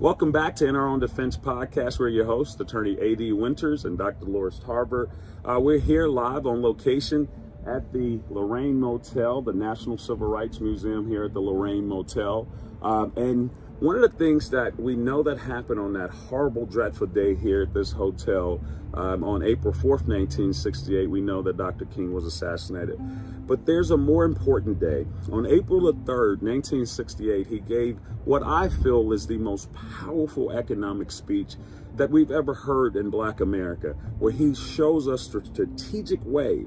Welcome back to In Our Own Defense podcast. We're your hosts, Attorney A.D. Winters and Dr. Loris Tarver. Uh, we're here live on location at the Lorraine Motel, the National Civil Rights Museum here at the Lorraine Motel. Um, and one of the things that we know that happened on that horrible, dreadful day here at this hotel um, on April 4th, 1968, we know that Dr. King was assassinated. But there's a more important day. On April the 3rd, 1968, he gave what I feel is the most powerful economic speech that we've ever heard in Black America, where he shows us a strategic way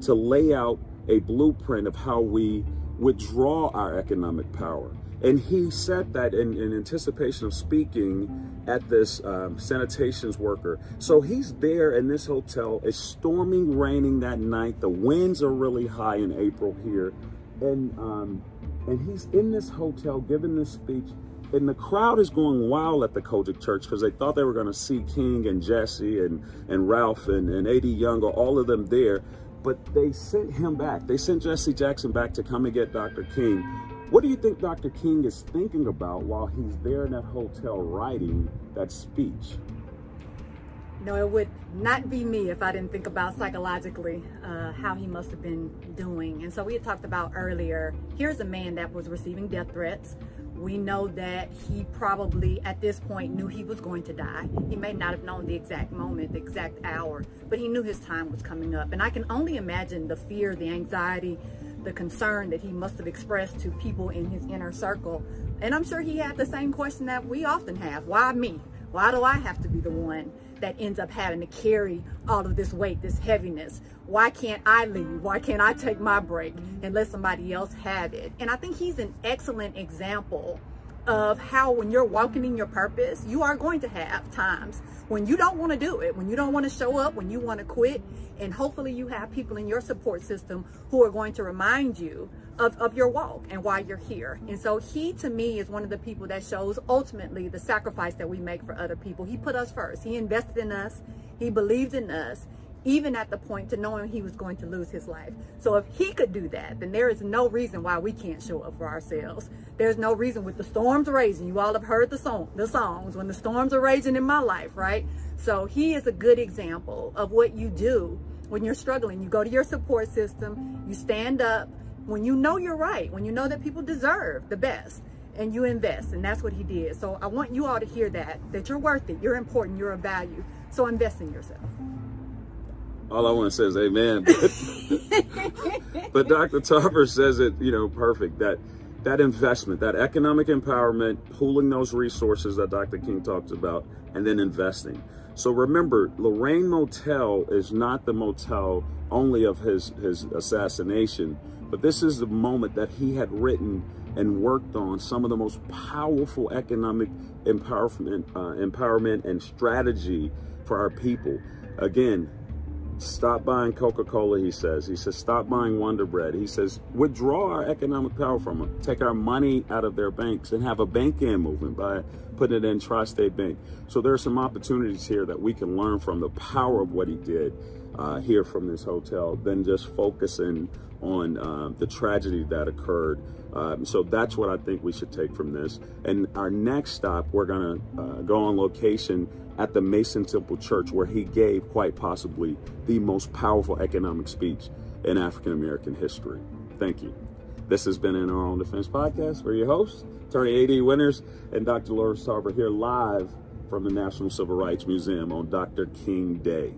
to lay out a blueprint of how we withdraw our economic power. And he said that in, in anticipation of speaking at this um, sanitations worker. So he's there in this hotel. It's storming, raining that night. The winds are really high in April here. And, um, and he's in this hotel giving this speech. And the crowd is going wild at the COGIC Church because they thought they were going to see King and Jesse and, and Ralph and, and A.D. Younger, all of them there. But they sent him back. They sent Jesse Jackson back to come and get Dr. King what do you think Dr. King is thinking about while he's there in that hotel writing that speech? No, it would not be me if I didn't think about psychologically uh, how he must have been doing. And so we had talked about earlier, here's a man that was receiving death threats. We know that he probably at this point knew he was going to die. He may not have known the exact moment, the exact hour, but he knew his time was coming up. And I can only imagine the fear, the anxiety, the concern that he must have expressed to people in his inner circle. And I'm sure he had the same question that we often have. Why me? Why do I have to be the one that ends up having to carry all of this weight, this heaviness? Why can't I leave? Why can't I take my break and let somebody else have it? And I think he's an excellent example of how when you're walking in your purpose, you are going to have times when you don't want to do it, when you don't want to show up, when you want to quit. And hopefully you have people in your support system who are going to remind you of, of your walk and why you're here. And so he, to me, is one of the people that shows ultimately the sacrifice that we make for other people. He put us first. He invested in us. He believed in us even at the point to knowing he was going to lose his life. So if he could do that, then there is no reason why we can't show up for ourselves. There's no reason with the storms raging. You all have heard the song, the songs when the storms are raging in my life, right? So he is a good example of what you do when you're struggling. You go to your support system, you stand up when you know you're right, when you know that people deserve the best and you invest. And that's what he did. So I want you all to hear that, that you're worth it. You're important. You're a value. So invest in yourself all I want to say is amen. but Dr. Tarver says it, you know, perfect. That that investment, that economic empowerment, pooling those resources that Dr. King talks about, and then investing. So remember, Lorraine Motel is not the motel only of his, his assassination, but this is the moment that he had written and worked on some of the most powerful economic empowerment, uh, empowerment and strategy for our people. Again, Stop buying Coca-Cola, he says. He says, stop buying Wonder Bread. He says, withdraw our economic power from them. Take our money out of their banks and have a bank-in movement by putting it in Tri-State Bank. So there are some opportunities here that we can learn from the power of what he did uh, here from this hotel than just focusing on uh, the tragedy that occurred. Um, so that's what I think we should take from this. And our next stop, we're going to uh, go on location at the Mason Temple Church, where he gave quite possibly the most powerful economic speech in African American history. Thank you. This has been in our own defense podcast. We're your hosts, Attorney A.D. Winters and Dr. Loris Tarver here live from the National Civil Rights Museum on Dr. King Day.